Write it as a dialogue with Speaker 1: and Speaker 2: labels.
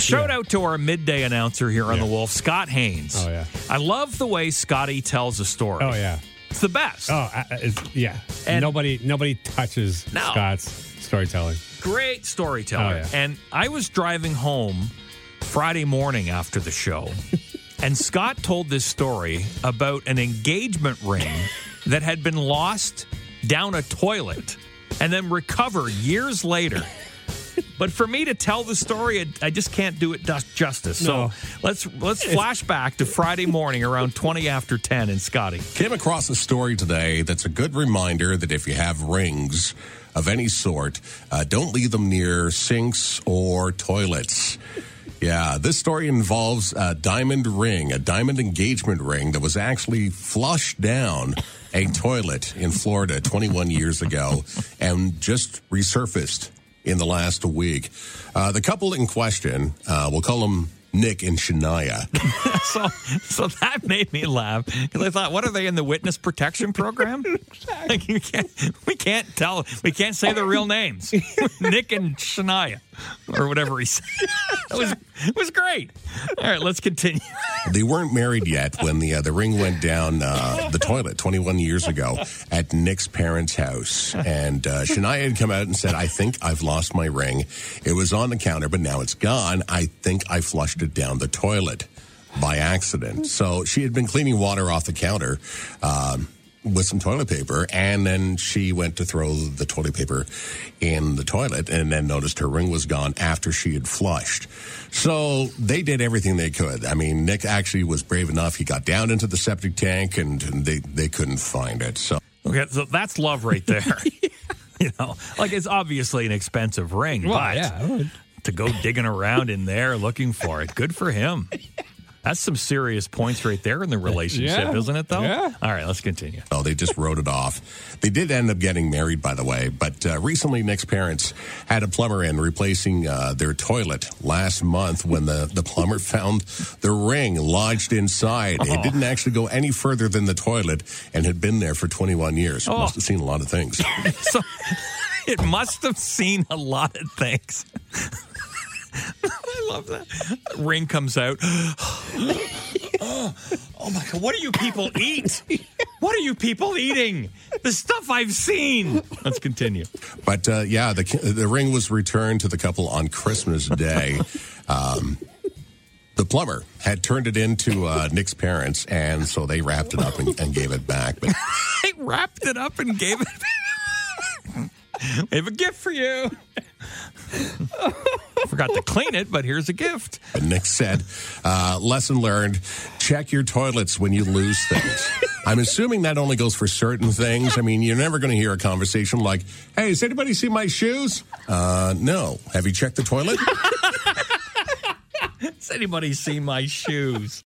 Speaker 1: Shout out to our midday announcer here on
Speaker 2: Yeah.
Speaker 1: the Wolf, Scott Haynes.
Speaker 2: Oh, yeah.
Speaker 1: I love the way Scotty tells a story.
Speaker 2: Oh yeah.
Speaker 1: It's the best.
Speaker 2: Oh I, I- it's, yeah.
Speaker 1: And-
Speaker 2: nobody nobody touches
Speaker 1: No.
Speaker 2: Scott's storytelling.
Speaker 1: Great storyteller.
Speaker 2: Oh, yeah.
Speaker 1: And I was driving home Friday morning after the show, and Scott told this story about an engagement ring that had been lost down a toilet and then recovered years later. But for me to tell the story, I- I just can't do it justice.
Speaker 2: No.
Speaker 1: So let's let's flash back to Friday morning around twenty after ten in Scotty.
Speaker 3: Came across a story today that's a good reminder that if you have rings of any sort, uh, don't leave them near sinks or toilets. Yeah, this story involves a diamond ring, a diamond engagement ring that was actually flushed down a toilet in Florida 21 years ago and just resurfaced in the last week. Uh, the couple in question, uh, we'll call them Nick and Shania.
Speaker 1: So, so that made me laugh because I thought, what are they in the witness protection program? like you can't, we can't tell, we can't say their real names. Nick and Shania, or whatever he said. It was, it was great. All right, let's continue.
Speaker 3: They weren't married yet when the uh, the ring went down uh, the toilet 21 years ago at Nick's parents' house, and uh, Shania had come out and said, "I think I've lost my ring. It was on the counter, but now it's gone. I think I flushed it down the toilet by accident." So she had been cleaning water off the counter. Um, with some toilet paper, and then she went to throw the toilet paper in the toilet, and then noticed her ring was gone after she had flushed. So they did everything they could. I mean, Nick actually was brave enough; he got down into the septic tank, and, and they they couldn't find it. So
Speaker 1: Okay, so that's love right there. You know, like it's obviously an expensive ring, but
Speaker 2: yeah.
Speaker 1: to go digging around in there looking for it, good for him. That's some serious points right there in the relationship,
Speaker 2: Yeah.
Speaker 1: isn't it? Though.
Speaker 2: Yeah.
Speaker 1: All right, let's continue.
Speaker 3: Oh, they just wrote it off. They did end up getting married, by the way. But uh, recently, Nick's parents had a plumber in replacing uh, their toilet last month when the, the plumber found the ring lodged inside. It didn't actually go any further than the toilet and had been there for 21 years.
Speaker 1: Oh.
Speaker 3: Must have seen a lot of things.
Speaker 1: so it must have seen a lot of things. I love that. Ring comes out. oh, oh my God. What do you people eat? What are you people eating? The stuff I've seen. Let's continue.
Speaker 3: But uh, yeah, the the ring was returned to the couple on Christmas Day. Um, the plumber had turned it into uh, Nick's parents, and so they wrapped it up and, and gave it back. But
Speaker 1: I wrapped it up and gave it. we have a gift for you. Forgot to clean it, but here's a gift.
Speaker 3: But Nick said, uh, lesson learned, check your toilets when you lose things. I'm assuming that only goes for certain things. I mean, you're never going to hear a conversation like, hey, has anybody seen my shoes? Uh, no. Have you checked the toilet?
Speaker 1: Has anybody seen my shoes?